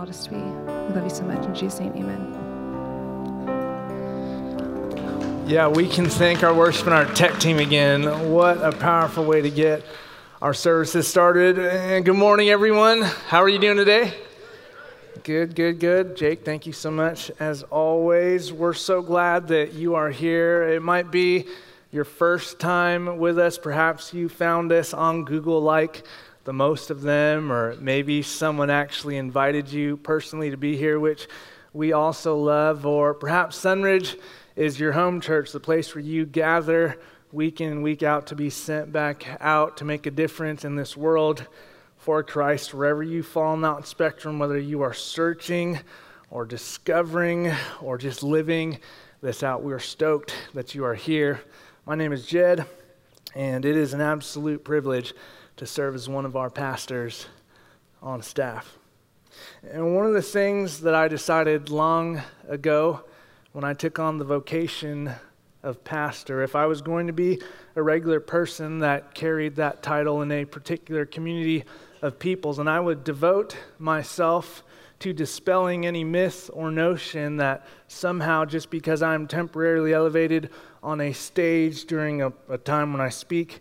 called us to be. We love you so much. In Jesus' name, amen. Yeah, we can thank our worship and our tech team again. What a powerful way to get our services started. And good morning, everyone. How are you doing today? Good, good, good. Jake, thank you so much. As always, we're so glad that you are here. It might be your first time with us. Perhaps you found us on Google, like the most of them, or maybe someone actually invited you personally to be here, which we also love. Or perhaps Sunridge is your home church, the place where you gather week in week out to be sent back out to make a difference in this world for Christ, wherever you fall on that spectrum, whether you are searching or discovering or just living this out. We are stoked that you are here. My name is Jed, and it is an absolute privilege to serve as one of our pastors on staff. And one of the things that I decided long ago when I took on the vocation of pastor, if I was going to be a regular person that carried that title in a particular community of peoples, and I would devote myself to dispelling any myth or notion that somehow just because I'm temporarily elevated on a stage during a, a time when I speak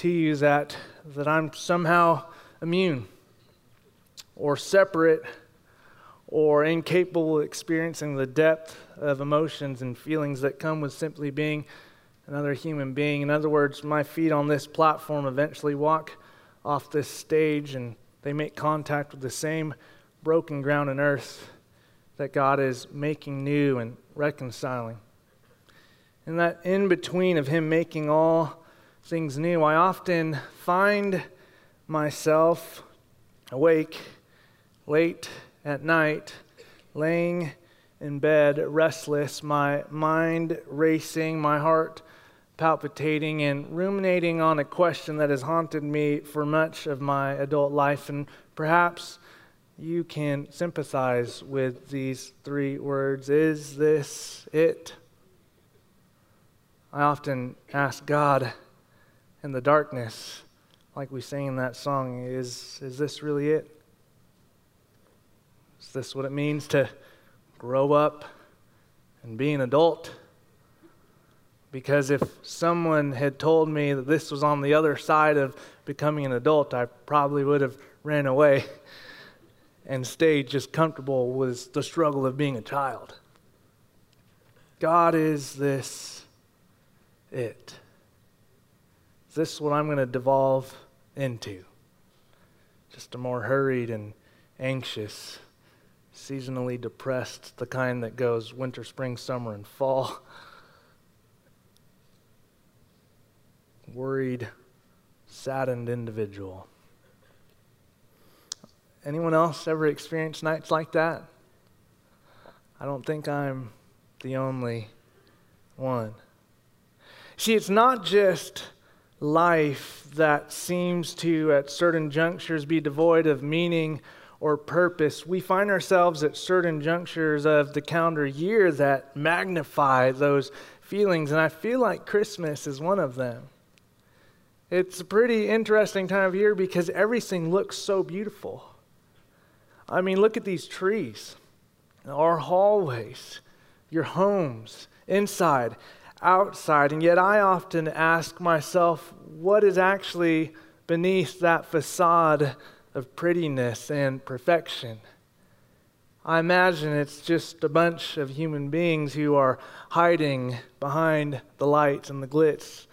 to you that, that I'm somehow immune or separate or incapable of experiencing the depth of emotions and feelings that come with simply being another human being. In other words, my feet on this platform eventually walk off this stage and they make contact with the same broken ground and earth that God is making new and reconciling. And that in between of Him making all things new, I often find myself awake late at night, laying in bed, restless, my mind racing, my heart palpitating and ruminating on a question that has haunted me for much of my adult life. And perhaps you can sympathize with these three words Is this it? I often ask God in the darkness, like we sang in that song, is, is this really it? Is this what it means to grow up and be an adult? Because if someone had told me that this was on the other side of becoming an adult, I probably would have ran away and stayed just comfortable with the struggle of being a child. God, is this it? Is this what I'm going to devolve into? Just a more hurried and anxious, seasonally depressed, the kind that goes winter, spring, summer, and fall. worried, saddened individual. Anyone else ever experienced nights like that? I don't think I'm the only one. See, it's not just life that seems to, at certain junctures, be devoid of meaning or purpose. We find ourselves at certain junctures of the calendar year that magnify those feelings, and I feel like Christmas is one of them. It's a pretty interesting time of year because everything looks so beautiful. I mean, look at these trees, our hallways, your homes, inside, outside. And yet, I often ask myself, what is actually beneath that facade of prettiness and perfection? I imagine it's just a bunch of human beings who are hiding behind the lights and the glitz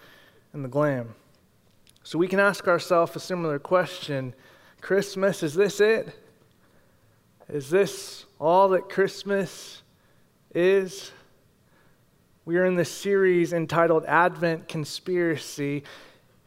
and the glam. So we can ask ourselves a similar question Christmas, is this it? Is this all that Christmas is? We are in this series entitled Advent Conspiracy,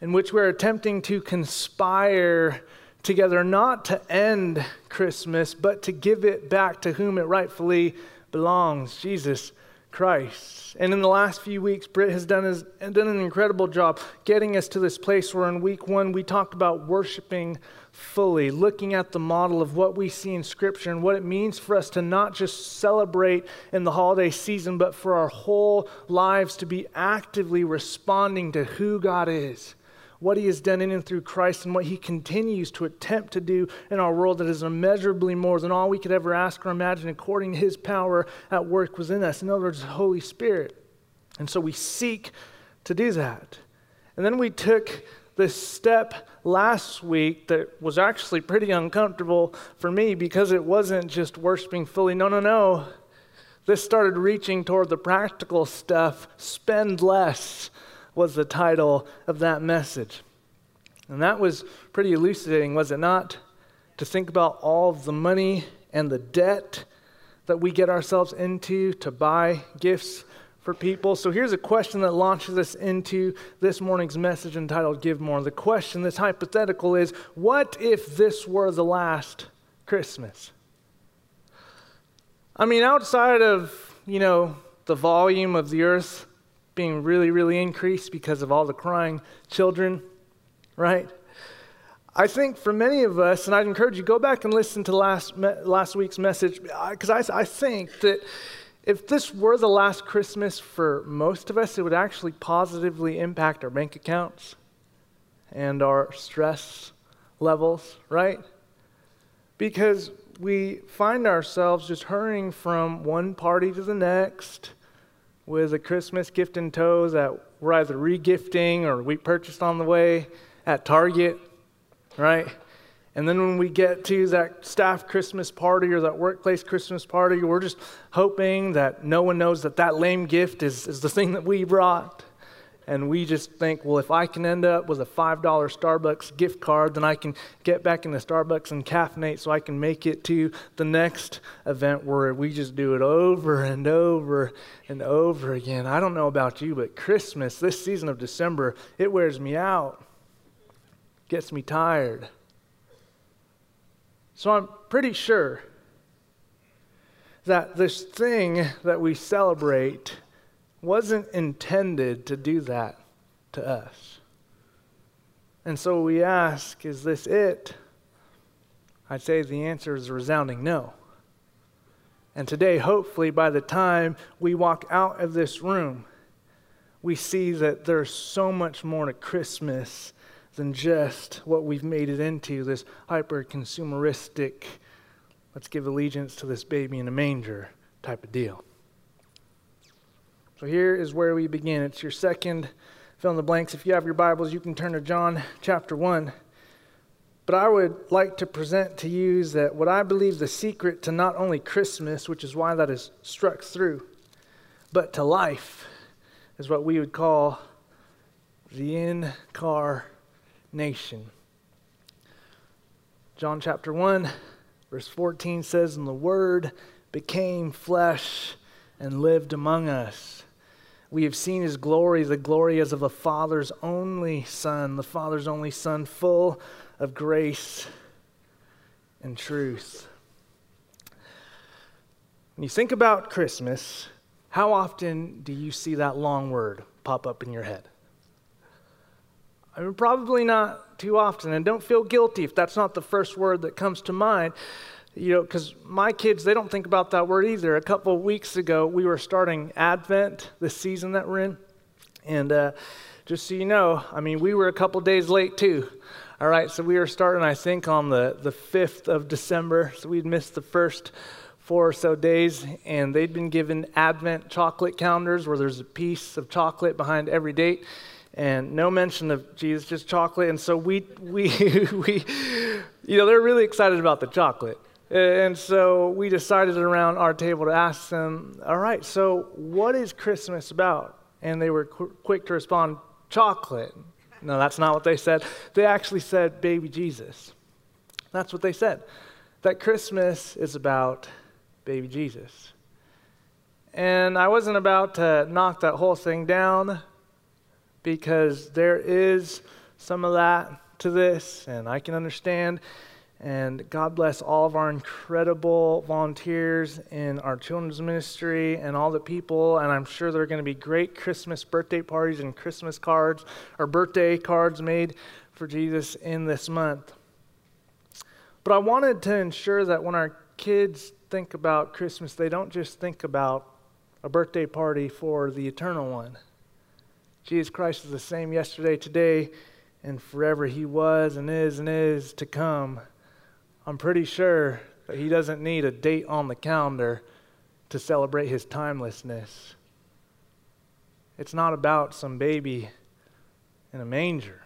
in which we're attempting to conspire together not to end Christmas, but to give it back to whom it rightfully belongs Jesus Christ. And in the last few weeks, Britt has done, his, done an incredible job getting us to this place where in week one we talked about worshiping fully, looking at the model of what we see in Scripture and what it means for us to not just celebrate in the holiday season, but for our whole lives to be actively responding to who God is, what he has done in and through Christ and what he continues to attempt to do in our world that is immeasurably more than all we could ever ask or imagine according to his power at work within us. In other words, the Holy Spirit. And so we seek to do that. And then we took this step last week that was actually pretty uncomfortable for me because it wasn't just worshiping fully. No, no, no. This started reaching toward the practical stuff. Spend less was the title of that message. And that was pretty elucidating, was it not? To think about all of the money and the debt that we get ourselves into to buy gifts for people. So here's a question that launches us into this morning's message entitled Give More. The question, this hypothetical, is what if this were the last Christmas? I mean, outside of, you know, the volume of the earth being really, really increased because of all the crying children, right? I think for many of us, and I'd encourage you go back and listen to last last week's message, uh, because I, I think that if this were the last Christmas for most of us, it would actually positively impact our bank accounts and our stress levels, right? Because we find ourselves just hurrying from one party to the next with a Christmas gift in tow that we're either regifting or we purchased on the way at Target, right? And then when we get to that staff Christmas party or that workplace Christmas party, we're just hoping that no one knows that that lame gift is, is the thing that we brought. And we just think, well, if I can end up with a $5 Starbucks gift card, then I can get back into Starbucks and caffeinate so I can make it to the next event where we just do it over and over and over again. I don't know about you, but Christmas, this season of December, it wears me out, gets me tired. So I'm pretty sure that this thing that we celebrate wasn't intended to do that to us. And so we ask, is this it? I'd say the answer is a resounding no. And today, hopefully, by the time we walk out of this room, we see that there's so much more to Christmas than just what we've made it into this hyper consumeristic, let's give allegiance to this baby in a manger type of deal. So here is where we begin. It's your second fill in the blanks. If you have your Bibles, you can turn to John chapter 1. But I would like to present to you that what I believe the secret to not only Christmas, which is why that is struck through, but to life is what we would call the in car nation. John chapter 1, verse 14 says, And the Word became flesh and lived among us. We have seen his glory, the glory as of the Father's only Son, the Father's only Son, full of grace and truth. When you think about Christmas, how often do you see that long word pop up in your head? Probably not too often. And don't feel guilty if that's not the first word that comes to mind. You know, because my kids, they don't think about that word either. A couple of weeks ago, we were starting Advent, the season that we're in. And uh, just so you know, I mean, we were a couple days late too. All right, so we were starting, I think, on the, the 5th of December. So we'd missed the first four or so days, and they'd been given Advent chocolate calendars where there's a piece of chocolate behind every date and no mention of Jesus, just chocolate. And so we, we, we, you know, they're really excited about the chocolate. And so we decided around our table to ask them, all right, so what is Christmas about? And they were qu- quick to respond, chocolate. No, that's not what they said. They actually said, baby Jesus. That's what they said. That Christmas is about baby Jesus. And I wasn't about to knock that whole thing down because there is some of that to this, and I can understand. And God bless all of our incredible volunteers in our children's ministry and all the people. And I'm sure there are going to be great Christmas birthday parties and Christmas cards or birthday cards made for Jesus in this month. But I wanted to ensure that when our kids think about Christmas, they don't just think about a birthday party for the eternal one. Jesus Christ is the same yesterday, today, and forever he was and is and is to come, I'm pretty sure that he doesn't need a date on the calendar to celebrate his timelessness. It's not about some baby in a manger.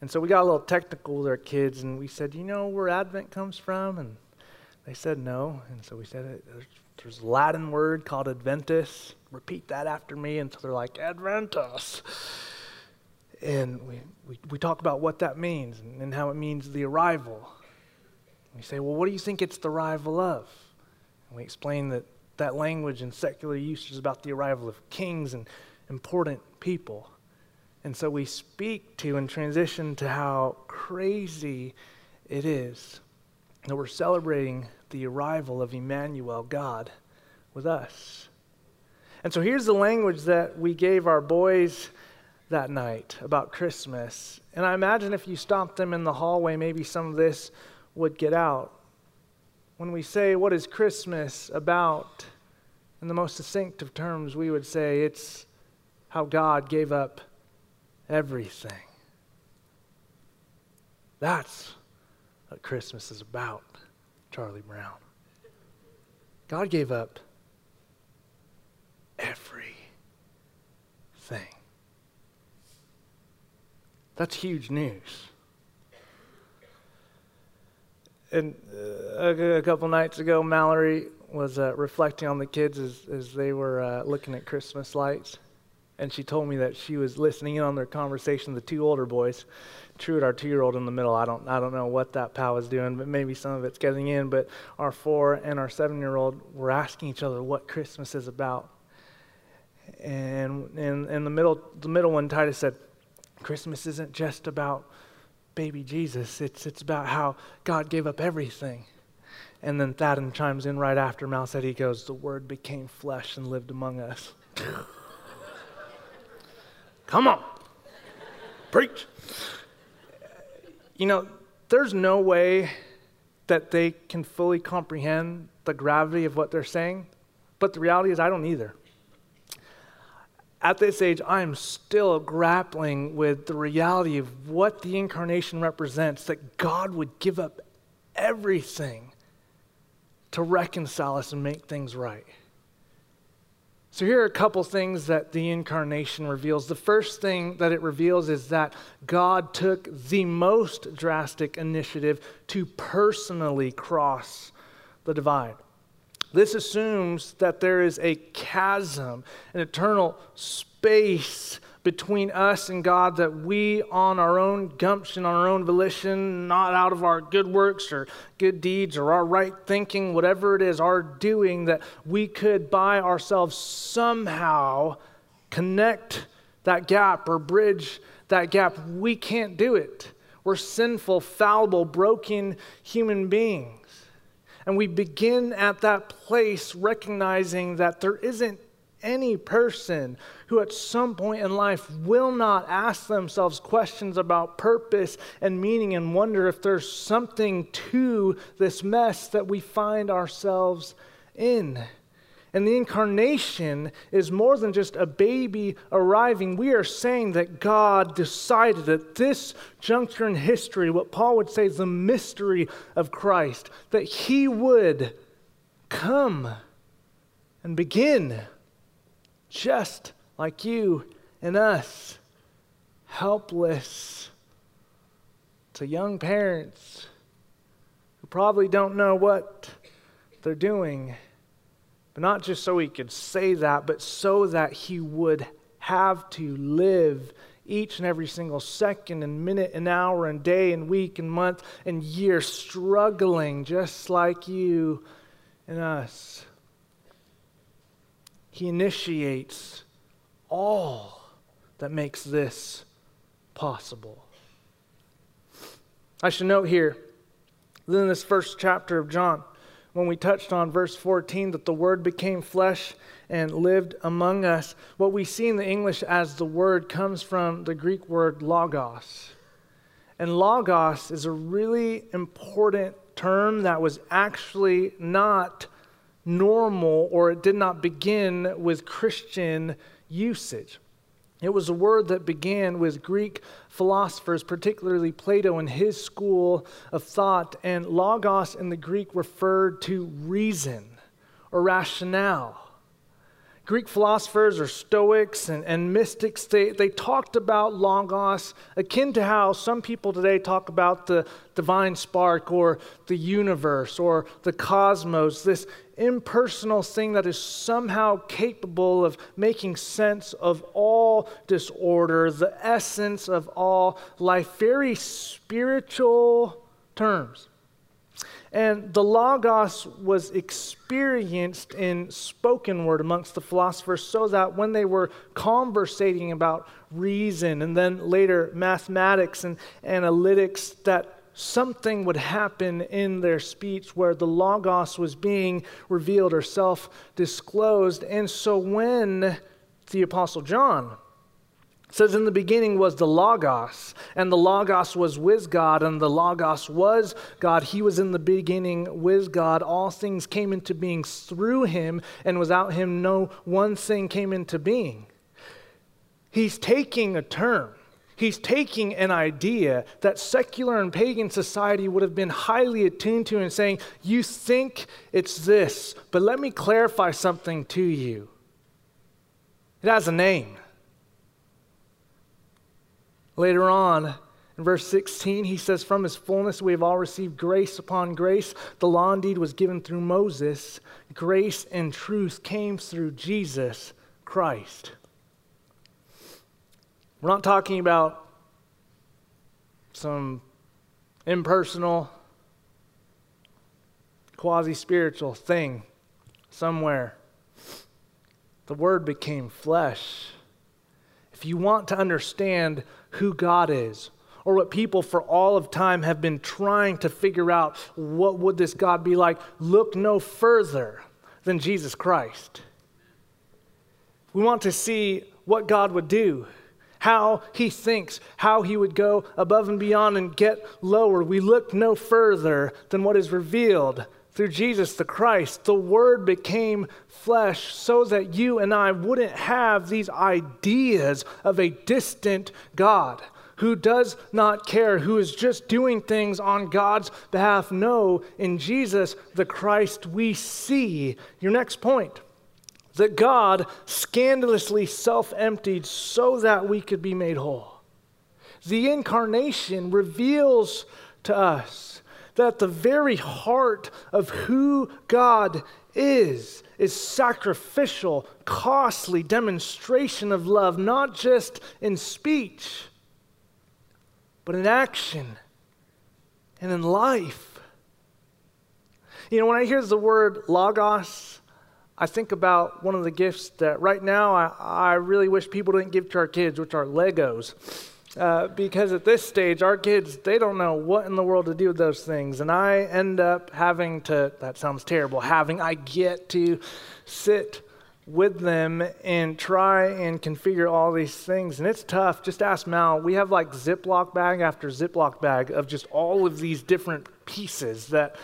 And so we got a little technical with our kids, and we said, You know where Advent comes from? And they said no. And so we said, There's a Latin word called Adventus. Repeat that after me. until they're like, Adventus. And we, we, we talk about what that means and, and how it means the arrival. We say, Well, what do you think it's the arrival of? And we explain that that language in secular use is about the arrival of kings and important people. And so we speak to and transition to how crazy it is that we're celebrating the arrival of Emmanuel, God, with us. And so here's the language that we gave our boys that night about Christmas. And I imagine if you stopped them in the hallway, maybe some of this would get out. When we say, What is Christmas about? In the most succinct of terms, we would say it's how God gave up everything. That's what Christmas is about, Charlie Brown. God gave up everything. That's huge news. And uh, a, couple nights ago, Mallory was uh, reflecting on the kids as, as they were uh, looking at Christmas lights and she told me that she was listening in on their conversation. The two older boys, Truett, our two-year-old in the middle. I don't, I don't know what that pal is doing, but maybe some of it's getting in. But our four and our seven-year-old were asking each other what Christmas is about. And in, the middle, the middle one, Titus said, "Christmas isn't just about baby Jesus. It's it's about how God gave up everything." And then Thadden chimes in right after Mal said, he goes, "The Word became flesh and lived among us." Come on. Preach. You know, there's no way that they can fully comprehend the gravity of what they're saying, but the reality is, I don't either. At this age, I am still grappling with the reality of what the incarnation represents that God would give up everything to reconcile us and make things right. So, here are a couple things that the incarnation reveals. The first thing that it reveals is that God took the most drastic initiative to personally cross the divide. This assumes that there is a chasm, an eternal space between us and God that we, on our own gumption, on our own volition, not out of our good works or good deeds or our right thinking, whatever it is, our doing, that we could by ourselves somehow connect that gap or bridge that gap. We can't do it. We're sinful, fallible, broken human beings. And we begin at that place recognizing that there isn't any person who at some point in life will not ask themselves questions about purpose and meaning and wonder if there's something to this mess that we find ourselves in. And the incarnation is more than just a baby arriving. We are saying that God decided at this juncture in history, what Paul would say is the mystery of Christ, that he would come and begin just like you and us, helpless to young parents who probably don't know what they're doing. But not just so he could say that, but so that he would have to live each and every single second and minute and hour and day and week and month and year struggling just like you and us. He initiates all that makes this possible. I should note here, in this first chapter of John, when we touched on verse 14, that the Word became flesh and lived among us, what we see in the English as the Word comes from the Greek word logos. And logos is a really important term that was actually not normal or it did not begin with Christian usage. It was a word that began with Greek philosophers, particularly Plato and his school of thought. And logos in the Greek referred to reason or rationale. Greek philosophers or Stoics and, and mystics, they, they talked about Logos akin to how some people today talk about the divine spark or the universe or the cosmos, this impersonal thing that is somehow capable of making sense of all disorder, the essence of all life, very spiritual terms. And the Logos was experienced in spoken word amongst the philosophers so that when they were conversating about reason and then later mathematics and analytics, that something would happen in their speech where the Logos was being revealed or self disclosed. And so when the Apostle John says, In the beginning was the Logos, and the Logos was with God, and the Logos was God. He was in the beginning with God. All things came into being through him, and without him, no one thing came into being. He's taking a term, he's taking an idea that secular and pagan society would have been highly attuned to and saying, You think it's this, but let me clarify something to you. It has a name. Later on, in verse 16, he says, From his fullness we have all received grace upon grace. The law indeed was given through Moses, grace and truth came through Jesus Christ. We're not talking about some impersonal, quasi spiritual thing somewhere. The Word became flesh. If you want to understand who God is, or what people for all of time have been trying to figure out what would this God be like, look no further than Jesus Christ. We want to see what God would do, how he thinks, how he would go above and beyond and get lower. We look no further than what is revealed through Jesus the Christ. The Word became flesh so that you and I wouldn't have these ideas of a distant God who does not care, who is just doing things on God's behalf. No, in Jesus the Christ, we see. Your next point that God scandalously self emptied so that we could be made whole. The incarnation reveals to us that the very heart of who God is is sacrificial, costly demonstration of love, not just in speech, but in action and in life. You know, when I hear the word logos, I think about one of the gifts that right now I, I really wish people didn't give to our kids, which are Legos. Uh, because at this stage, our kids, they don't know what in the world to do with those things. And I end up having to, that sounds terrible, having, I get to sit with them and try and configure all these things. And it's tough. Just ask Mal. We have like Ziploc bag after Ziploc bag of just all of these different pieces that,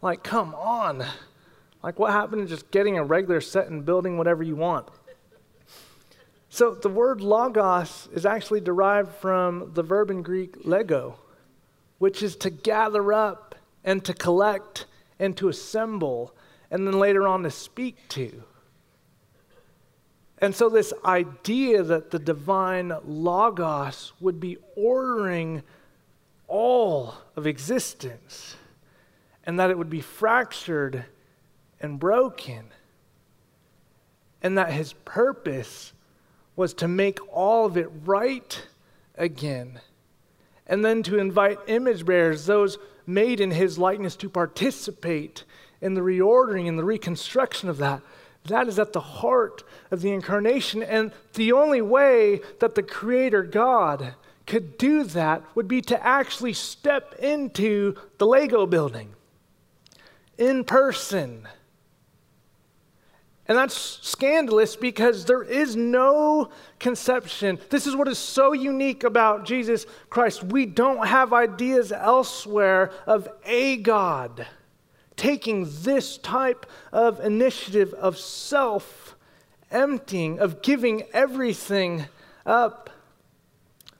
like, come on. Like, what happened to just getting a regular set and building whatever you want? So the word logos is actually derived from the verb in Greek lego, which is to gather up and to collect and to assemble and then later on to speak to. And so, this idea that the divine Logos would be ordering all of existence and that it would be fractured and broken, and that his purpose was to make all of it right again. And then to invite image bearers, those made in his likeness, to participate in the reordering and the reconstruction of that. That is at the heart of the incarnation. And the only way that the Creator God could do that would be to actually step into the Lego building in person and that's scandalous because there is no conception. This is what is so unique about Jesus Christ. We don't have ideas elsewhere of a God taking this type of initiative of self emptying, of giving everything up.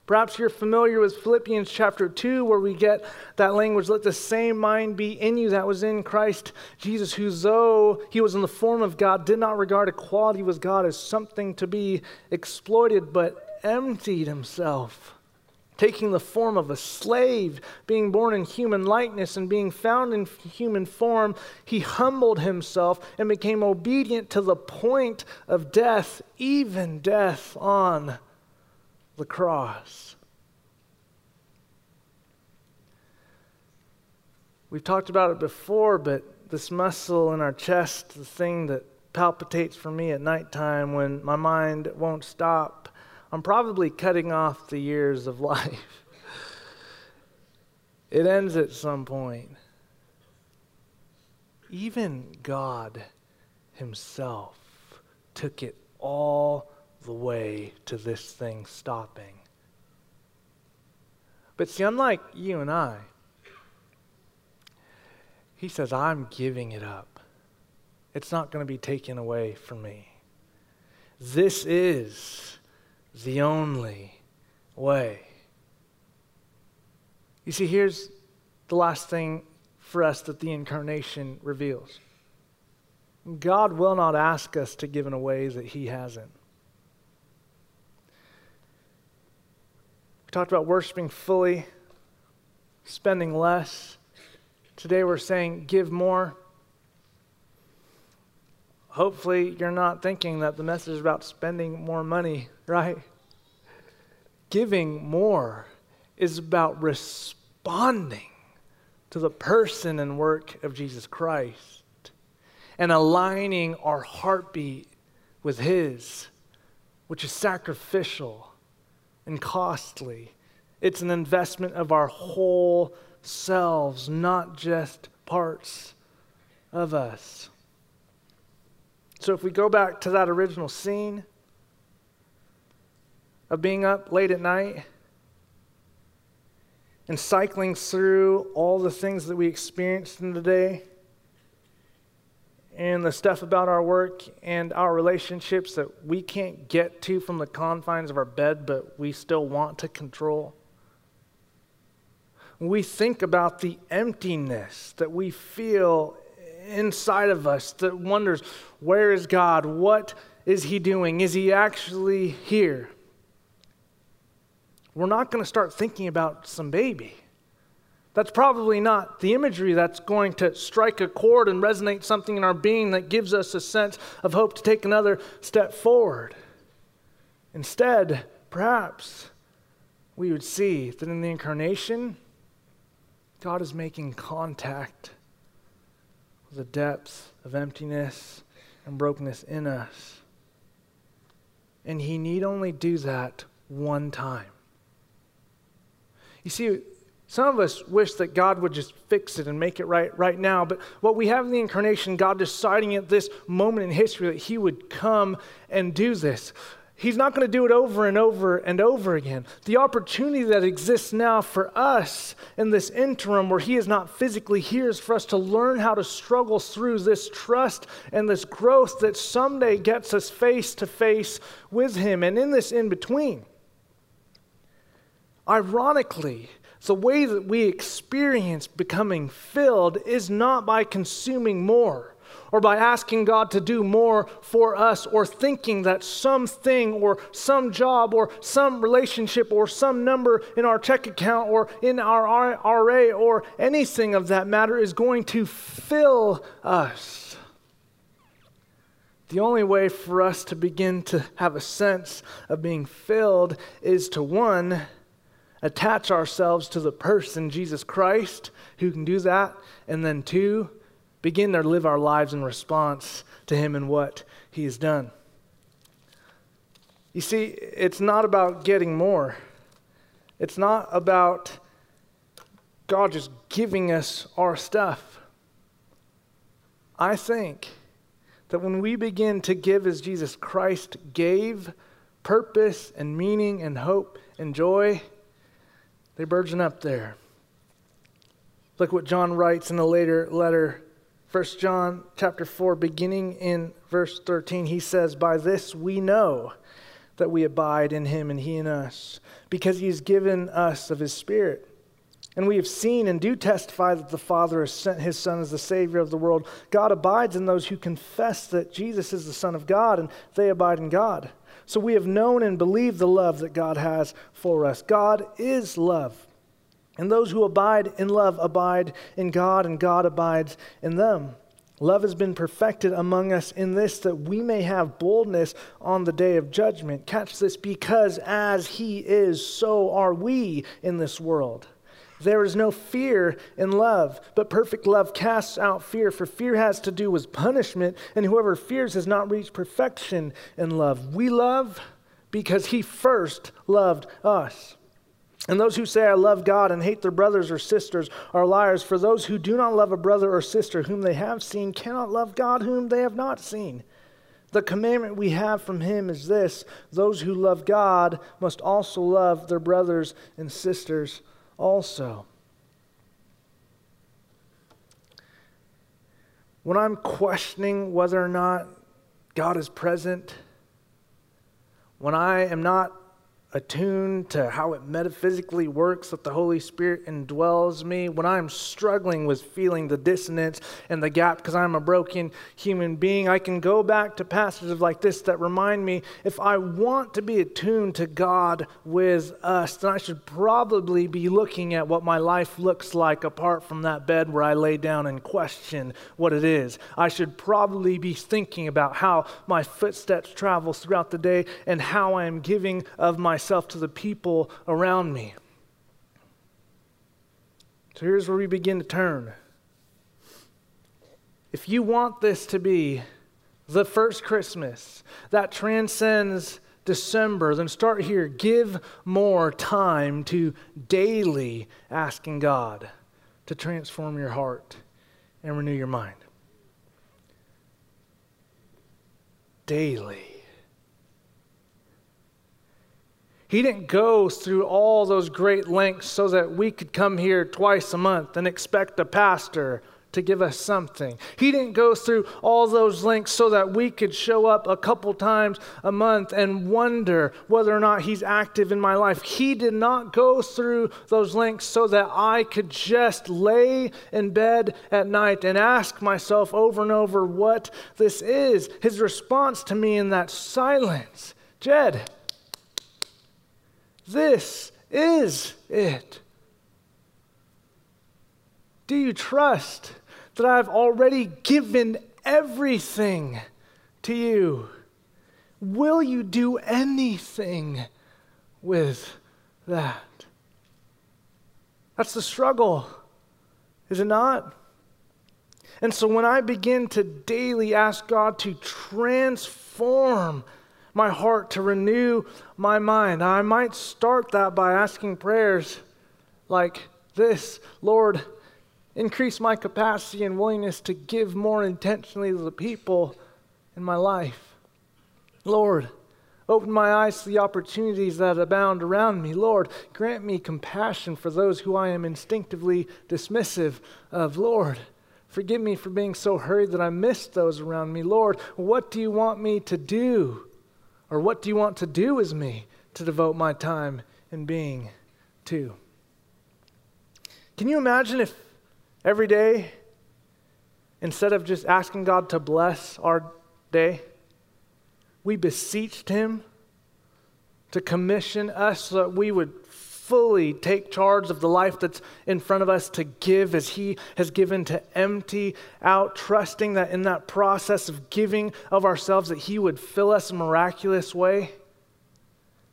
Perhaps you're familiar with Philippians chapter 2, where we get that language let the same mind be in you that was in Christ Jesus, who, though he was in the form of God, did not regard equality with God as something to be exploited, but emptied himself taking the form of a slave, being born in human likeness, and being found in human form, he humbled himself and became obedient to the point of death, even death on the cross. We've talked about it before, but this muscle in our chest, the thing that palpitates for me at nighttime when my mind won't stop I'm probably cutting off the years of life. it ends at some point. Even God Himself took it all the way to this thing stopping. But see, unlike you and I, He says, I'm giving it up. It's not going to be taken away from me. This is the only way. You see, here's the last thing for us that the incarnation reveals God will not ask us to give in a way that He hasn't. We talked about worshiping fully, spending less. Today we're saying give more. Hopefully, you're not thinking that the message is about spending more money, right? Giving more is about responding to the person and work of Jesus Christ and aligning our heartbeat with His, which is sacrificial and costly. It's an investment of our whole selves, not just parts of us. So if we go back to that original scene of being up late at night and cycling through all the things that we experienced in the day and the stuff about our work and our relationships that we can't get to from the confines of our bed, but we still want to control. We think about the emptiness that we feel inside of us that wonders, where is God? What is He doing? Is He actually here? We're not going to start thinking about some baby. That's probably not the imagery that's going to strike a chord and resonate something in our being that gives us a sense of hope to take another step forward. Instead, perhaps we would see that in the incarnation, God is making contact with the depths of emptiness and brokenness in us. And he need only do that one time. You see, some of us wish that God would just fix it and make it right right now. But what we have in the incarnation, God deciding at this moment in history that He would come and do this. He's not going to do it over and over and over again. The opportunity that exists now for us in this interim where He is not physically here is for us to learn how to struggle through this trust and this growth that someday gets us face to face with Him. And in this in between, ironically, the way that we experience becoming filled is not by consuming more or by asking God to do more for us, or thinking that something or some job or some relationship or some number in our check account or in our IRA or anything of that matter is going to fill us. The only way for us to begin to have a sense of being filled is to one, attach ourselves to the person, Jesus Christ, who can do that, and then two, begin to live our lives in response to Him and what He has done. You see, it's not about getting more, it's not about God just giving us our stuff. I think that when we begin to give as Jesus Christ gave, purpose and meaning and hope and joy, they burgeon up there. Look what John writes in a later letter 1 John chapter 4 beginning in verse 13 he says by this we know that we abide in him and he in us, because he has given us of his Spirit. And we have seen and do testify that the Father has sent his Son as the Savior of the world. God abides in those who confess that Jesus is the Son of God, and they abide in God. So we have known and believed the love that God has for us. God is love. And those who abide in love abide in God, and God abides in them. Love has been perfected among us in this that we may have boldness on the day of judgment. Catch this because as He is, so are we in this world. There is no fear in love, but perfect love casts out fear, for fear has to do with punishment, and whoever fears has not reached perfection in love. We love because He first loved us. And those who say, I love God and hate their brothers or sisters are liars. For those who do not love a brother or sister whom they have seen cannot love God whom they have not seen. The commandment we have from him is this those who love God must also love their brothers and sisters also. When I'm questioning whether or not God is present, when I am not attuned to how it metaphysically works that the Holy Spirit indwells me, when I'm struggling with feeling the dissonance and the gap because I'm a broken human being, I can go back to passages like this that remind me if I want to be attuned to God with us, then I should probably be looking at what my life looks like apart from that bed where I lay down and question what it is. I should probably be thinking about how my footsteps travel throughout the day and how I am giving of my myself to the people around me. So here's where we begin to turn. If you want this to be the first Christmas that transcends December, then start here. Give more time to daily asking God to transform your heart and renew your mind. Daily. He didn't go through all those great lengths so that we could come here twice a month and expect a pastor to give us something. He didn't go through all those lengths so that we could show up a couple times a month and wonder whether or not He's active in my life. He did not go through those lengths so that I could just lay in bed at night and ask myself over and over what this is. His response to me in that silence Jed, this is it. Do you trust that I've already given everything to you? Will you do anything with that? That's the struggle, is it not? And so when I begin to daily ask God to transform my heart, to renew my mind. I might start that by asking prayers like this Lord, increase my capacity and willingness to give more intentionally to the people in my life. Lord, open my eyes to the opportunities that abound around me. Lord, grant me compassion for those who I am instinctively dismissive of. Lord, forgive me for being so hurried that I missed those around me. Lord, what do you want me to do? Or what do you want to do as me to devote my time and being to? Can you imagine if every day, instead of just asking God to bless our day, we beseeched Him to commission us so that we would fully take charge of the life that's in front of us to give as He has given to empty out, trusting that in that process of giving of ourselves that He would fill us in a miraculous way.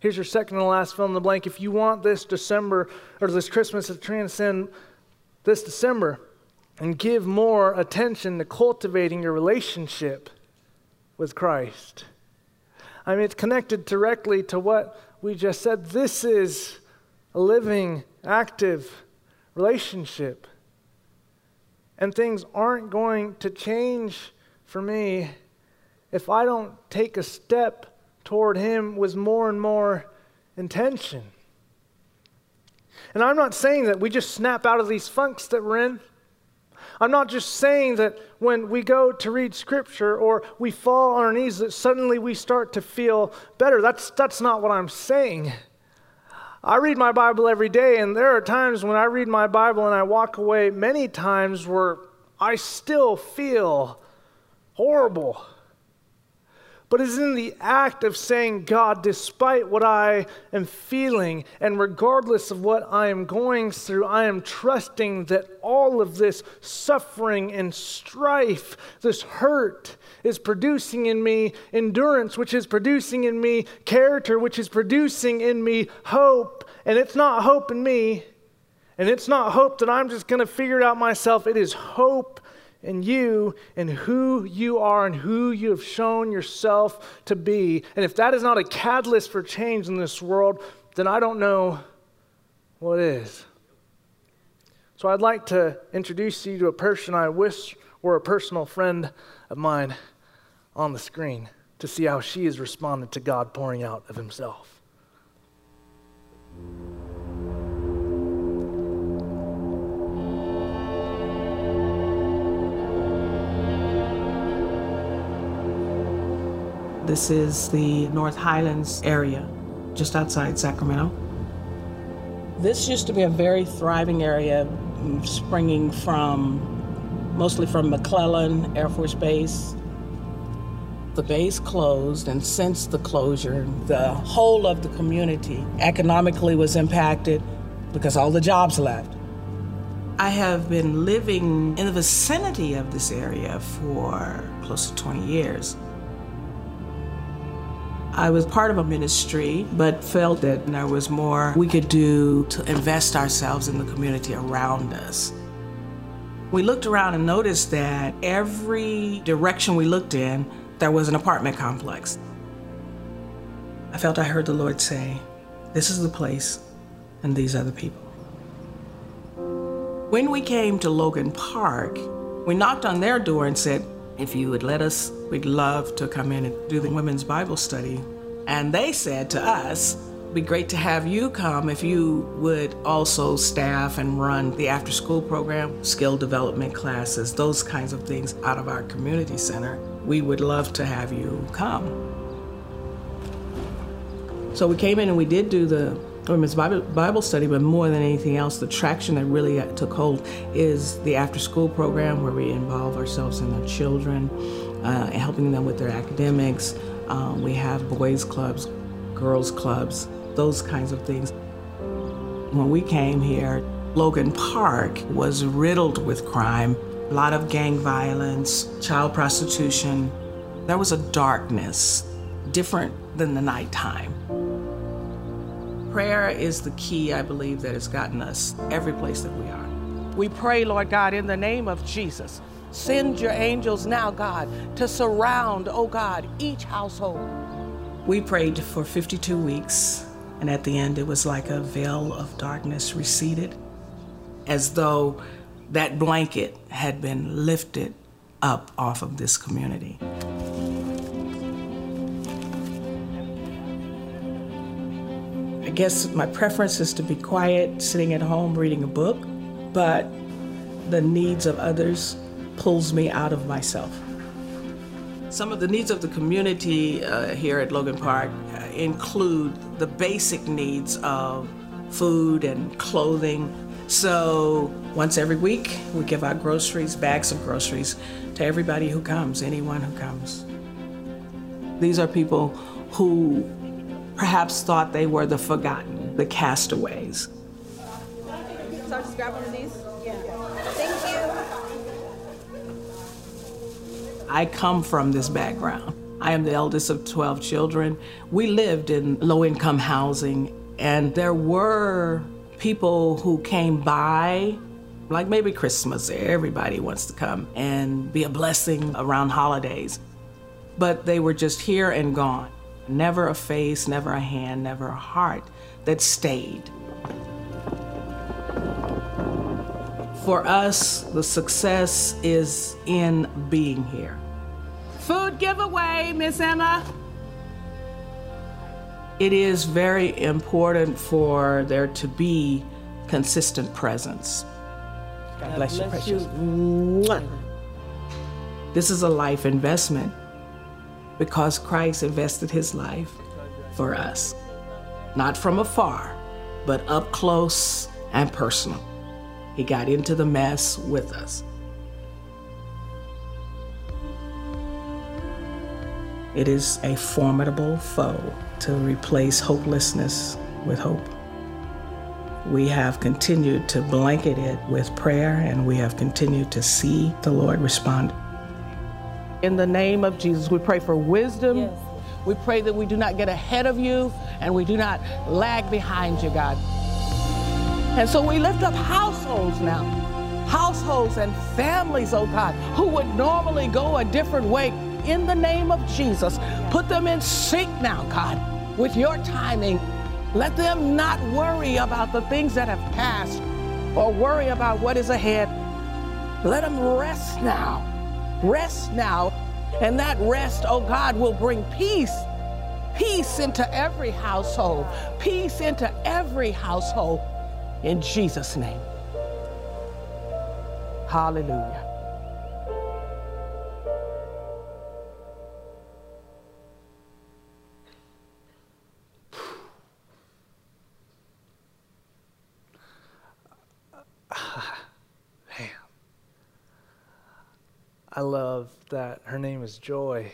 Here's your second and last fill in the blank. If you want this December or this Christmas to transcend this December and give more attention to cultivating your relationship with Christ. I mean, it's connected directly to what we just said. This is a living, active relationship. And things aren't going to change for me if I don't take a step toward Him with more and more intention. And I'm not saying that we just snap out of these funks that we're in. I'm not just saying that when we go to read scripture or we fall on our knees that suddenly we start to feel better. That's, that's not what I'm saying. I read my Bible every day, and there are times when I read my Bible and I walk away many times where I still feel horrible. But it's in the act of saying, God, despite what I am feeling and regardless of what I am going through, I am trusting that all of this suffering and strife, this hurt, is producing in me endurance, which is producing in me character, which is producing in me hope. And it's not hope in me, and it's not hope that I'm just going to figure it out myself. It is hope in you and who you are and who you have shown yourself to be. And if that is not a catalyst for change in this world, then I don't know what is. So I'd like to introduce you to a person I wish were a personal friend of mine on the screen to see how she has responded to God pouring out of himself. This is the North Highlands area, just outside Sacramento. This used to be a very thriving area, springing from mostly from McClellan Air Force Base. The base closed, and since the closure, the whole of the community economically was impacted because all the jobs left. I have been living in the vicinity of this area for close to 20 years. I was part of a ministry, but felt that there was more we could do to invest ourselves in the community around us. We looked around and noticed that every direction we looked in, there was an apartment complex. I felt I heard the Lord say, This is the place, and these are the people. When we came to Logan Park, we knocked on their door and said, if you would let us, we'd love to come in and do the women's Bible study. And they said to us, be great to have you come if you would also staff and run the after school program, skill development classes, those kinds of things out of our community center. We would love to have you come. So we came in and we did do the women's Bible, Bible study, but more than anything else, the traction that really took hold is the after school program where we involve ourselves in the children, uh, helping them with their academics. Um, we have boys' clubs, girls' clubs, those kinds of things. When we came here, Logan Park was riddled with crime, a lot of gang violence, child prostitution. There was a darkness different than the nighttime. Prayer is the key, I believe, that has gotten us every place that we are. We pray, Lord God, in the name of Jesus. Send your angels now, God, to surround, oh God, each household. We prayed for 52 weeks, and at the end, it was like a veil of darkness receded, as though that blanket had been lifted up off of this community. Guess my preference is to be quiet, sitting at home reading a book, but the needs of others pulls me out of myself. Some of the needs of the community uh, here at Logan Park uh, include the basic needs of food and clothing. So once every week, we give out groceries, bags of groceries, to everybody who comes, anyone who comes. These are people who perhaps thought they were the forgotten, the castaways. So I'll just grab one of these? Yeah. Thank you. I come from this background. I am the eldest of 12 children. We lived in low income housing, and there were people who came by, like maybe Christmas, everybody wants to come and be a blessing around holidays. But they were just here and gone. Never a face, never a hand, never a heart that stayed. For us, the success is in being here. Food giveaway, Miss Emma. It is very important for there to be consistent presence. God bless you, precious. This is a life investment because Christ invested his life for us. Not from afar, but up close and personal. He got into the mess with us. It is a formidable foe to replace hopelessness with hope. We have continued to blanket it with prayer and we have continued to see the Lord respond. In the name of Jesus, we pray for wisdom. We pray that we do not get ahead of you and we do not lag behind you, God. And so we lift up households now, households and families, oh God, who would normally go a different way. In the name of Jesus, put them in sync now, God, with your timing. Let them not worry about the things that have passed or worry about what is ahead. Let them rest now. Rest now. And that rest, oh God, will bring peace. Peace into every household. Peace into every household in Jesus' name. Hallelujah. I love that her name is Joy,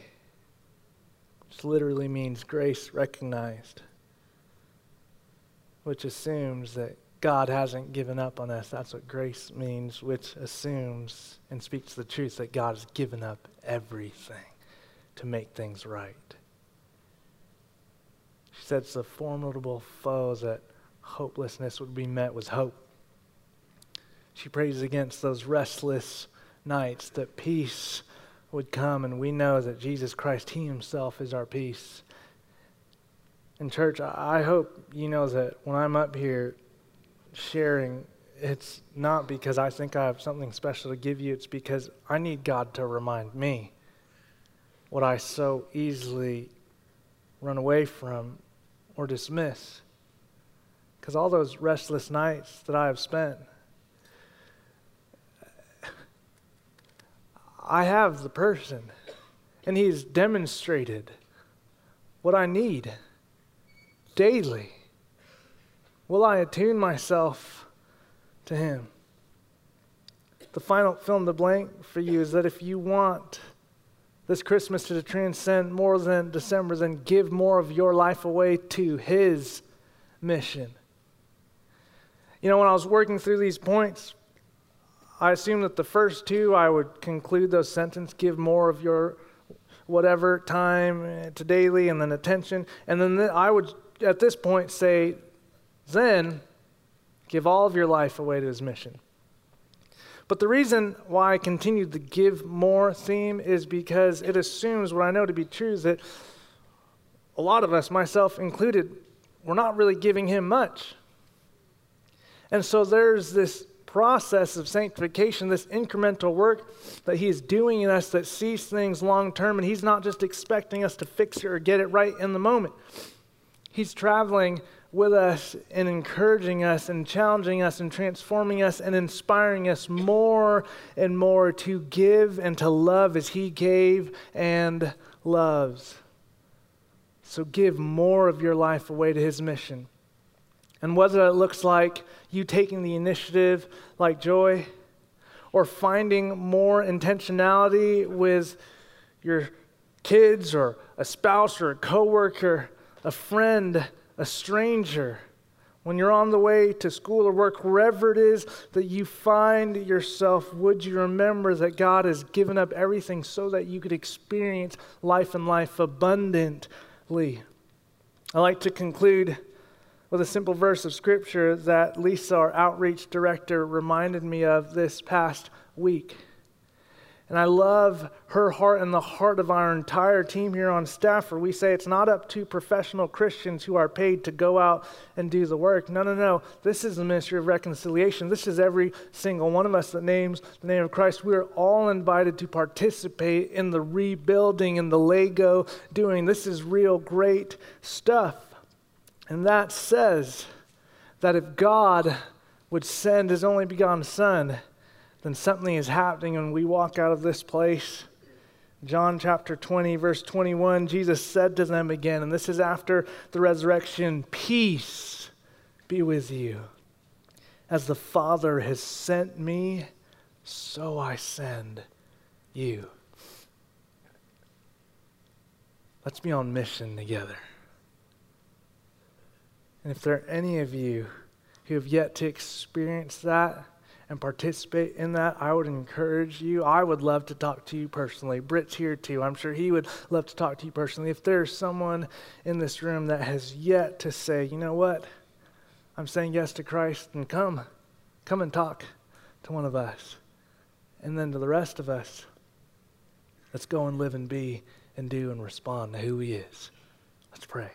which literally means grace recognized, which assumes that God hasn't given up on us. That's what grace means, which assumes and speaks the truth that God has given up everything to make things right. She said the formidable foes that hopelessness would be met with hope. She prays against those restless nights that peace would come, and we know that Jesus Christ, He Himself, is our peace. And, church, I hope you know that when I'm up here sharing, it's not because I think I have something special to give you, it's because I need God to remind me what I so easily run away from or dismiss. Because all those restless nights that I have spent, I have the person, and He's demonstrated what I need daily. Will I attune myself to Him? The final fill in the blank for you is that if you want this Christmas to transcend more than December, then give more of your life away to His mission. You know, when I was working through these points, I assume that the first two I would conclude those sentences give more of your whatever time eh, to daily and then attention. And then I would, at this point, say, then give all of your life away to his mission. But the reason why I continued the give more theme is because it assumes what I know to be true is that a lot of us, myself included, we're not really giving him much. And so there's this process of sanctification, this incremental work that He's doing in us that sees things long term, and He's not just expecting us to fix it or get it right in the moment. He's traveling with us and encouraging us and challenging us and transforming us and inspiring us more and more to give and to love as He gave and loves. So give more of your life away to His mission. And whether it looks like you taking the initiative like joy, or finding more intentionality with your kids, or a spouse, or a coworker, a friend, a stranger, when you're on the way to school or work, wherever it is that you find yourself, would you remember that God has given up everything so that you could experience life and life abundantly? I like to conclude with a simple verse of scripture that Lisa, our outreach director, reminded me of this past week. And I love her heart and the heart of our entire team here on staff, where we say it's not up to professional Christians who are paid to go out and do the work. No, no, no. This is the ministry of reconciliation. This is every single one of us that names the name of Christ. We are all invited to participate in the rebuilding and the Lego doing. This is real great stuff. And that says that if God would send his only begotten Son, then something is happening when we walk out of this place. John chapter 20, verse 21, Jesus said to them again, and this is after the resurrection Peace be with you. As the Father has sent me, so I send you. Let's be on mission together. And if there are any of you who have yet to experience that and participate in that, I would encourage you. I would love to talk to you personally. Britt's here too. I'm sure he would love to talk to you personally. If there's someone in this room that has yet to say, you know what, I'm saying yes to Christ, and come, come and talk to one of us. And then to the rest of us, let's go and live and be and do and respond to who He is. Let's pray.